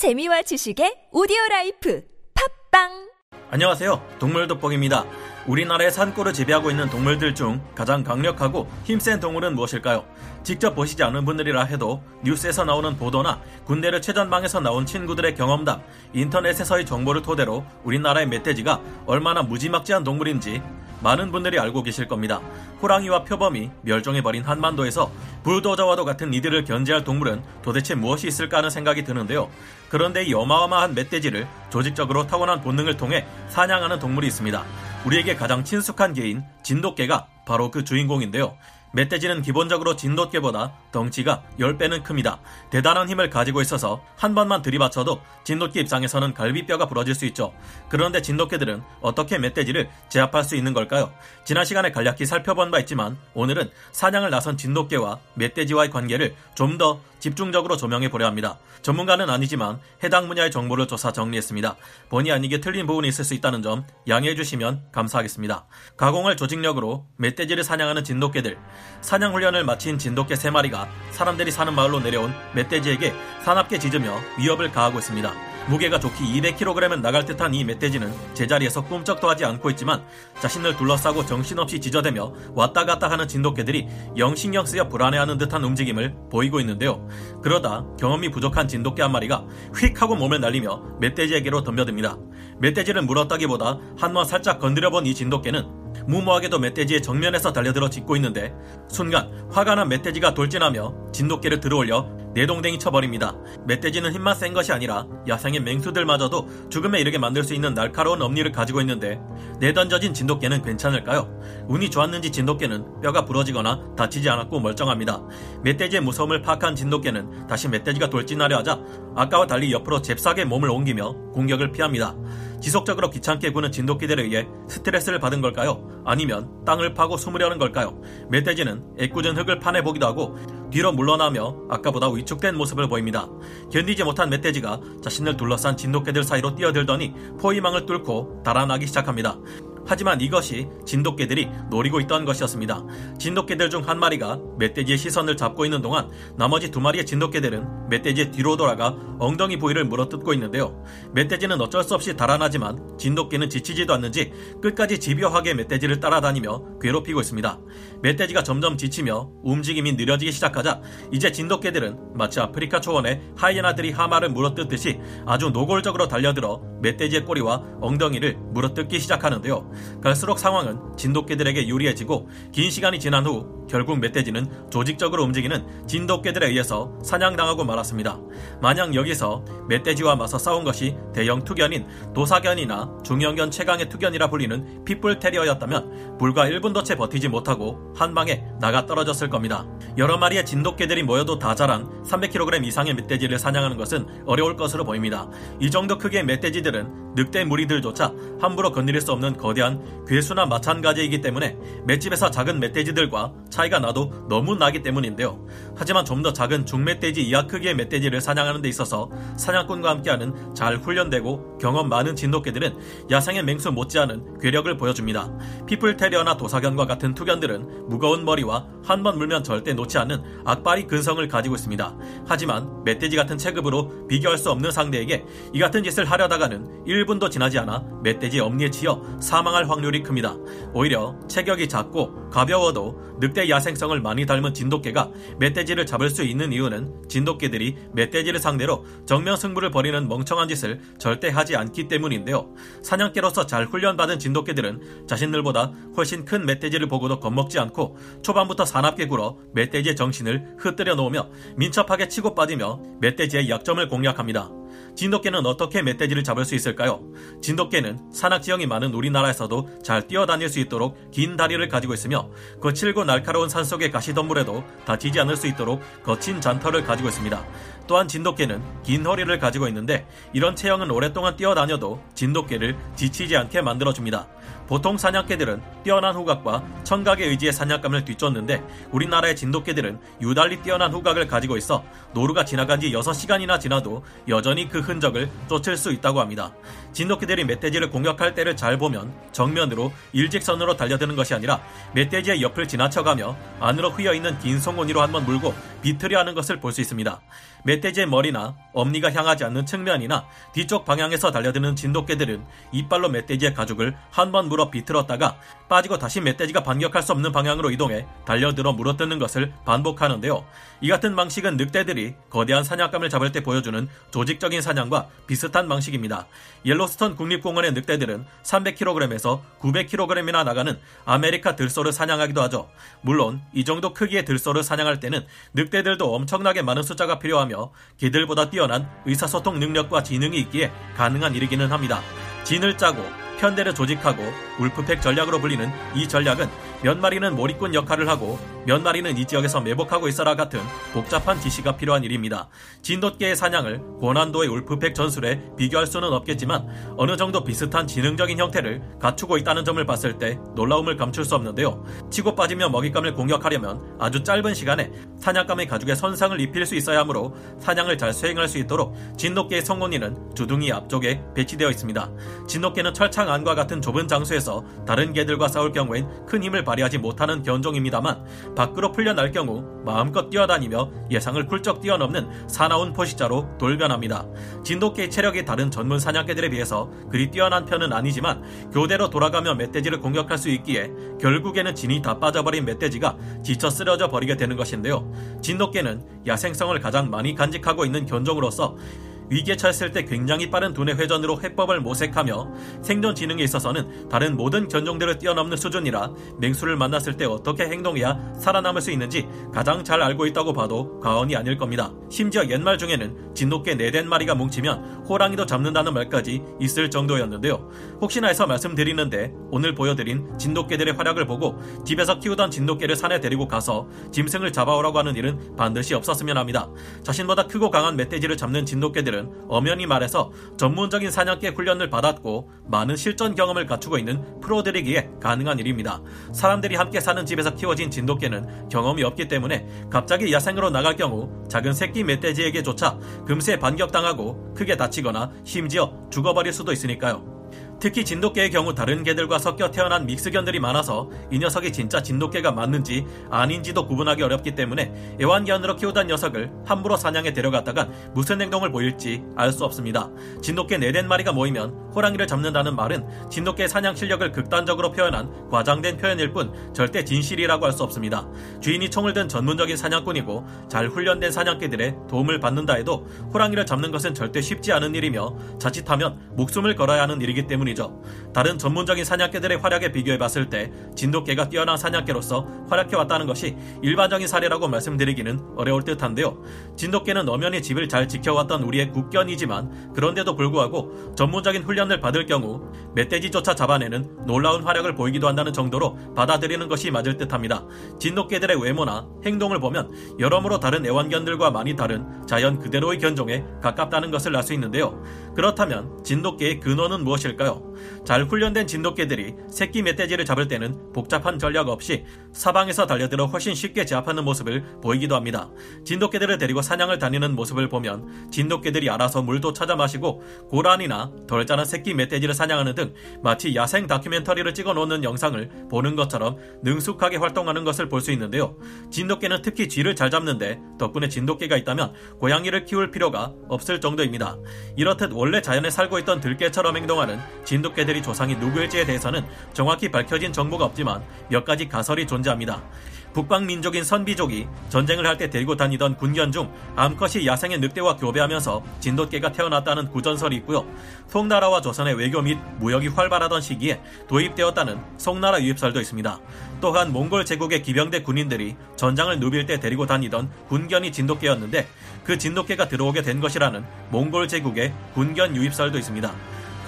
재미와 지식의 오디오 life 팟빵 안녕하세요. 동물 돋보기입니다. 우리나라의 산골을 지배하고 있는 동물들 중 가장 강력하고 힘센 동물은 무엇일까요? 직접 보시지 않은 분들이라 해도 뉴스에서 나오는 보도나 군대를 최전방에서 나온 친구들의 경험담, 인터넷에서의 정보를 토대로 우리나라의 멧돼지가 얼마나 무지막지한 동물인지 많은 분들이 알고 계실 겁니다. 호랑이와 표범이 멸종해버린 한반도에서 불도저와도 같은 이들을 견제할 동물은 도대체 무엇이 있을까 하는 생각이 드는데요. 그런데 이 어마어마한 멧돼지를 조직적으로 타고난 본능을 통해 사냥하는 동물이 있습니다. 우리에게 가장 친숙한 개인 진돗개가 바로 그 주인공인데요. 멧돼지는 기본적으로 진돗개보다 덩치가 10배는 큽니다. 대단한 힘을 가지고 있어서 한 번만 들이받쳐도 진돗개 입장에서는 갈비뼈가 부러질 수 있죠. 그런데 진돗개들은 어떻게 멧돼지를 제압할 수 있는 걸까요? 지난 시간에 간략히 살펴본 바 있지만 오늘은 사냥을 나선 진돗개와 멧돼지와의 관계를 좀 더 집중적으로 조명해 보려 합니다. 전문가는 아니지만 해당 분야의 정보를 조사 정리했습니다. 본의 아니게 틀린 부분이 있을 수 있다는 점 양해해 주시면 감사하겠습니다. 가공을 조직력으로 멧돼지를 사냥하는 진돗개들 사냥 훈련을 마친 진돗개 3마리가 사람들이 사는 마을로 내려온 멧돼지에게 사납게 짖으며 위협을 가하고 있습니다. 무게가 좋기 200kg은 나갈 듯한 이 멧돼지는 제자리에서 꿈쩍도 하지 않고 있지만 자신을 둘러싸고 정신없이 짖어대며 왔다 갔다 하는 진돗개들이 영신경 쓰여 불안해하는 듯한 움직임을 보이고 있는데요. 그러다 경험이 부족한 진돗개 한 마리가 휙 하고 몸을 날리며 멧돼지에게로 덤벼듭니다. 멧돼지를 물었다기보다 한번 살짝 건드려본 이 진돗개는 무모하게도 멧돼지의 정면에서 달려들어 짖고 있는데 순간 화가 난 멧돼지가 돌진하며 진돗개를 들어올려 내동댕이 쳐버립니다. 멧돼지는 힘만 센 것이 아니라 야생의 맹수들마저도 죽음에 이르게 만들 수 있는 날카로운 엄니를 가지고 있는데 내던져진 진돗개는 괜찮을까요? 운이 좋았는지 진돗개는 뼈가 부러지거나 다치지 않았고 멀쩡합니다. 멧돼지의 무서움을 파악한 진돗개는 다시 멧돼지가 돌진하려 하자 아까와 달리 옆으로 잽싸게 몸을 옮기며 공격을 피합니다. 지속적으로 귀찮게 구는 진돗개들에 의해 스트레스를 받은 걸까요? 아니면 땅을 파고 숨으려는 걸까요? 멧돼지는 애꿎은 흙을 파내 보기도 하고 뒤로 물러나며 아까보다 위축된 모습을 보입니다. 견디지 못한 멧돼지가 자신을 둘러싼 진돗개들 사이로 뛰어들더니 포위망을 뚫고 달아나기 시작합니다. 하지만 이것이 진돗개들이 노리고 있던 것이었습니다. 진돗개들 중 한 마리가 멧돼지의 시선을 잡고 있는 동안 나머지 두 마리의 진돗개들은 멧돼지의 뒤로 돌아가 엉덩이 부위를 물어뜯고 있는데요. 멧돼지는 어쩔 수 없이 달아나지만 진돗개는 지치지도 않는지 끝까지 집요하게 멧돼지를 따라다니며 괴롭히고 있습니다. 멧돼지가 점점 지치며 움직임이 느려지기 시작하자 이제 진돗개들은 마치 아프리카 초원의 하이에나들이 하마를 물어뜯듯이 아주 노골적으로 달려들어 멧돼지의 꼬리와 엉덩이를 물어뜯기 시작하는데요. 갈수록 상황은 진돗개들에게 유리해지고 긴 시간이 지난 후 결국 멧돼지는 조직적으로 움직이는 진돗개들에 의해서 사냥당하고 말았습니다. 만약 여기서 멧돼지와 맞서 싸운 것이 대형 투견인 도사견이나 중형견 최강의 투견이라 불리는 핏불 테리어였다면 불과 1분도 채 버티지 못하고 한 방에 나가 떨어졌을 겁니다. 여러 마리의 진돗개들이 모여도 다 자란 300kg 이상의 멧돼지를 사냥하는 것은 어려울 것으로 보입니다. 이 정도 크기의 멧돼지들은 늑대 무리들조차 함부로 건드릴 수 없는 거대 한 괴수나 마찬가지이기 때문에 맷집에서 작은 멧돼지들과 차이가 나도 너무 나기 때문인데요. 하지만 좀 더 작은 중멧돼지 이하 크기의 멧돼지를 사냥하는 데 있어서 사냥꾼과 함께하는 잘 훈련되고 경험 많은 진돗개들은 야생의 맹수 못지않은 괴력을 보여줍니다. 피플 테리어나 도사견과 같은 투견들은 무거운 머리와 한 번 물면 절대 놓지 않는 악바리 근성을 가지고 있습니다. 하지만 멧돼지 같은 체급으로 비교할 수 없는 상대에게 이 같은 짓을 하려다가는 1분도 지나지 않아 멧돼지 엄니에 치여 사망 할 확률이 큽니다. 오히려 체격이 작고 가벼워도 늑대 야생성을 많이 닮은 진돗개가 멧돼지를 잡을 수 있는 이유는 진돗개들이 멧돼지를 상대로 정면 승부를 벌이는 멍청한 짓을 절대 하지 않기 때문인데요. 사냥개로서 잘 훈련받은 진돗개들은 자신들보다 훨씬 큰 멧돼지를 보고도 겁먹지 않고 초반부터 사납게 굴어 멧돼지의 정신을 흩뜨려 놓으며 민첩하게 치고 빠지며 멧돼지의 약점을 공략합니다. 진돗개는 어떻게 멧돼지를 잡을 수 있을까요? 진돗개는 산악 지형이 많은 우리나라에서도 잘 뛰어다닐 수 있도록 긴 다리를 가지고 있으며 거칠고 날카로운 산속의 가시덤불에도 다치지 않을 수 있도록 거친 잔터를 가지고 있습니다. 또한 진돗개는 긴 허리를 가지고 있는데 이런 체형은 오랫동안 뛰어다녀도 진돗개를 지치지 않게 만들어줍니다. 보통 사냥개들은 뛰어난 후각과 청각에 의지해 사냥감을 뒤쫓는데 우리나라의 진돗개들은 유달리 뛰어난 후각을 가지고 있어 노루가 지나간 지 6시간이나 지나도 여전히 그 흔적을 쫓을 수 있다고 합니다. 진돗개들이 멧돼지를 공격할 때를 잘 보면 정면으로 일직선으로 달려드는 것이 아니라 멧돼지의 옆을 지나쳐가며 안으로 휘어있는 긴 송곳니로 한번 물고 비틀려 하는 것을 볼 수 있습니다. 멧돼지의 머리나 엄니가 향하지 않는 측면이나 뒤쪽 방향에서 달려드는 진돗개들은 이빨로 멧돼지의 가죽을 한 번 물어 비틀었다가 빠지고 다시 멧돼지가 반격할 수 없는 방향으로 이동해 달려들어 물어뜯는 것을 반복하는데요. 이 같은 방식은 늑대들이 거대한 사냥감을 잡을 때 보여주는 조직적인 사냥과 비슷한 방식입니다. 옐로스톤 국립공원의 늑대들은 300kg에서 900kg이나 나가는 아메리카 들소를 사냥하기도 하죠. 물론 이 정도 크기의 들소를 사냥할 때는 늑대들도 엄청나게 많은 숫자가 필요 하며 개들보다 뛰어난 의사소통 능력과 지능이 있기에 가능한 일이기는 합니다. 진을 짜고 편대를 조직하고 울프팩 전략으로 불리는 이 전략은 몇 마리는 몰입꾼 역할을 하고 몇 마리는 이 지역에서 매복하고 있어라 같은 복잡한 지시가 필요한 일입니다. 진돗개의 사냥을 고난도의 울프팩 전술에 비교할 수는 없겠지만 어느 정도 비슷한 지능적인 형태를 갖추고 있다는 점을 봤을 때 놀라움을 감출 수 없는데요. 치고 빠지며 먹잇감을 공격하려면 아주 짧은 시간에 사냥감의 가죽에 손상을 입힐 수 있어야 하므로 사냥을 잘 수행할 수 있도록 진돗개의 성공리는 주둥이 앞쪽에 배치되어 있습니다. 진돗개는 철창 안과 같은 좁은 장소에서 다른 개들과 싸울 경우엔 큰 힘을 발휘하지 못하는 견종입니다만 밖으로 풀려날 경우 마음껏 뛰어다니며 예상을 훌쩍 뛰어넘는 사나운 포식자로 돌변합니다. 진돗개의 체력이 다른 전문 사냥개들에 비해서 그리 뛰어난 편은 아니지만 교대로 돌아가며 멧돼지를 공격할 수 있기에 결국에는 진이 다 빠져버린 멧돼지가 지쳐 쓰러져 버리게 되는 것인데요. 진돗개는 야생성을 가장 많이 간직하고 있는 견종으로서 위기에 처했을 때 굉장히 빠른 두뇌 회전으로 해법을 모색하며 생존 지능에 있어서는 다른 모든 견종들을 뛰어넘는 수준이라 맹수를 만났을 때 어떻게 행동해야 살아남을 수 있는지 가장 잘 알고 있다고 봐도 과언이 아닐 겁니다. 심지어 옛말 중에는 진돗개 네댓 마리가 뭉치면 호랑이도 잡는다는 말까지 있을 정도였는데요. 혹시나 해서 말씀드리는데 오늘 보여드린 진돗개들의 활약을 보고 집에서 키우던 진돗개를 산에 데리고 가서 짐승을 잡아오라고 하는 일은 반드시 없었으면 합니다. 자신보다 크고 강한 멧돼지를 잡는 진돗개들은 사람들은 엄연히 말해서 전문적인 사냥개 훈련을 받았고 많은 실전 경험을 갖추고 있는 프로들이기에 가능한 일입니다. 사람들이 함께 사는 집에서 키워진 진돗개는 경험이 없기 때문에 갑자기 야생으로 나갈 경우 작은 새끼 멧돼지에게조차 금세 반격당하고 크게 다치거나 심지어 죽어버릴 수도 있으니까요. 특히 진돗개의 경우 다른 개들과 섞여 태어난 믹스견들이 많아서 이 녀석이 진짜 진돗개가 맞는지 아닌지도 구분하기 어렵기 때문에 애완견으로 키우던 녀석을 함부로 사냥에 데려갔다가 무슨 행동을 보일지 알 수 없습니다. 진돗개 네댓 마리가 모이면 호랑이를 잡는다는 말은 진돗개의 사냥 실력을 극단적으로 표현한 과장된 표현일 뿐 절대 진실이라고 할 수 없습니다. 주인이 총을 든 전문적인 사냥꾼이고 잘 훈련된 사냥개들의 도움을 받는다 해도 호랑이를 잡는 것은 절대 쉽지 않은 일이며 자칫하면 목숨을 걸어야 하는 일이기 때문입니다. 때문이죠. 다른 전문적인 사냥개들의 활약에 비교해 봤을 때 진돗개가 뛰어난 사냥개로서 활약해 왔다는 것이 일반적인 사례라고 말씀드리기는 어려울 듯한데요. 진돗개는 엄연히 집을 잘 지켜왔던 우리의 국견이지만 그런데도 불구하고 전문적인 훈련을 받을 경우 멧돼지조차 잡아내는 놀라운 활약을 보이기도 한다는 정도로 받아들이는 것이 맞을 듯합니다. 진돗개들의 외모나 행동을 보면 여러모로 다른 애완견들과 많이 다른 자연 그대로의 견종에 가깝다는 것을 알 수 있는데요. 그렇다면 진돗개의 근원은 무엇일까요? 잘 훈련된 진돗개들이 새끼 멧돼지를 잡을 때는 복잡한 전략 없이 사방에서 달려들어 훨씬 쉽게 제압하는 모습을 보이기도 합니다. 진돗개들을 데리고 사냥을 다니는 모습을 보면 진돗개들이 알아서 물도 찾아 마시고 고란이나 덜 자란 새끼 멧돼지를 사냥하는 등 마치 야생 다큐멘터리를 찍어 놓는 영상을 보는 것처럼 능숙하게 활동하는 것을 볼 수 있는데요. 진돗개는 특히 쥐를 잘 잡는데 덕분에 진돗개가 있다면 고양이를 키울 필요가 없을 정도입니다. 이렇듯 원래 자연에 살고 있던 들개처럼 행동하는 진돗개들이 조상이 누구일지에 대해서는 정확히 밝혀진 정보가 없지만 몇 가지 가설이 존재합니다. 북방 민족인 선비족이 전쟁을 할 때 데리고 다니던 군견 중 암컷이 야생의 늑대와 교배하면서 진돗개가 태어났다는 구전설이 있고요. 송나라와 조선의 외교 및 무역이 활발하던 시기에 도입되었다는 송나라 유입설도 있습니다. 또한 몽골 제국의 기병대 군인들이 전장을 누빌 때 데리고 다니던 군견이 진돗개였는데 그 진돗개가 들어오게 된 것이라는 몽골 제국의 군견 유입설도 있습니다.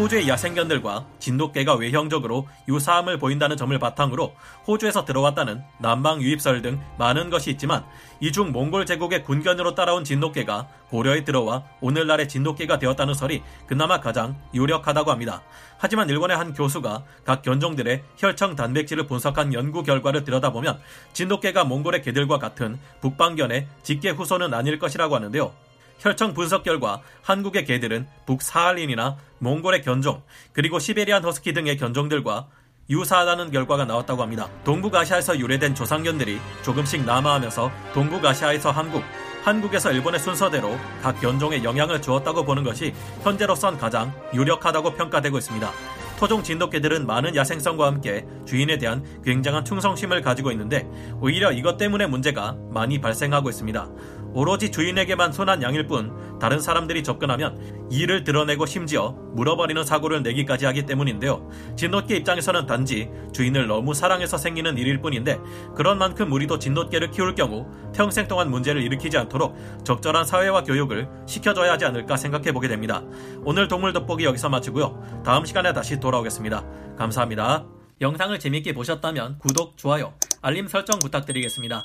호주의 야생견들과 진돗개가 외형적으로 유사함을 보인다는 점을 바탕으로 호주에서 들어왔다는 남방 유입설 등 많은 것이 있지만 이중 몽골 제국의 군견으로 따라온 진돗개가 고려에 들어와 오늘날의 진돗개가 되었다는 설이 그나마 가장 유력하다고 합니다. 하지만 일본의 한 교수가 각 견종들의 혈청 단백질을 분석한 연구 결과를 들여다보면 진돗개가 몽골의 개들과 같은 북방견의 직계 후손은 아닐 것이라고 하는데요. 혈청 분석 결과 한국의 개들은 북사할린이나 몽골의 견종, 그리고 시베리안 허스키 등의 견종들과 유사하다는 결과가 나왔다고 합니다. 동북아시아에서 유래된 조상견들이 조금씩 남하하면서 동북아시아에서 한국, 한국에서 일본의 순서대로 각 견종에 영향을 주었다고 보는 것이 현재로선 가장 유력하다고 평가되고 있습니다. 토종 진돗개들은 많은 야생성과 함께 주인에 대한 굉장한 충성심을 가지고 있는데 오히려 이것 때문에 문제가 많이 발생하고 있습니다. 오로지 주인에게만 손한 양일 뿐 다른 사람들이 접근하면 이를 드러내고 심지어 물어버리는 사고를 내기까지 하기 때문인데요. 진돗개 입장에서는 단지 주인을 너무 사랑해서 생기는 일일 뿐인데 그런 만큼 우리도 진돗개를 키울 경우 평생 동안 문제를 일으키지 않도록 적절한 사회화 교육을 시켜줘야 하지 않을까 생각해 보게 됩니다. 오늘 동물 돋보기 여기서 마치고요. 다음 시간에 다시 돌아오겠습니다. 감사합니다. 영상을 재밌게 보셨다면 구독, 좋아요, 알림 설정 부탁드리겠습니다.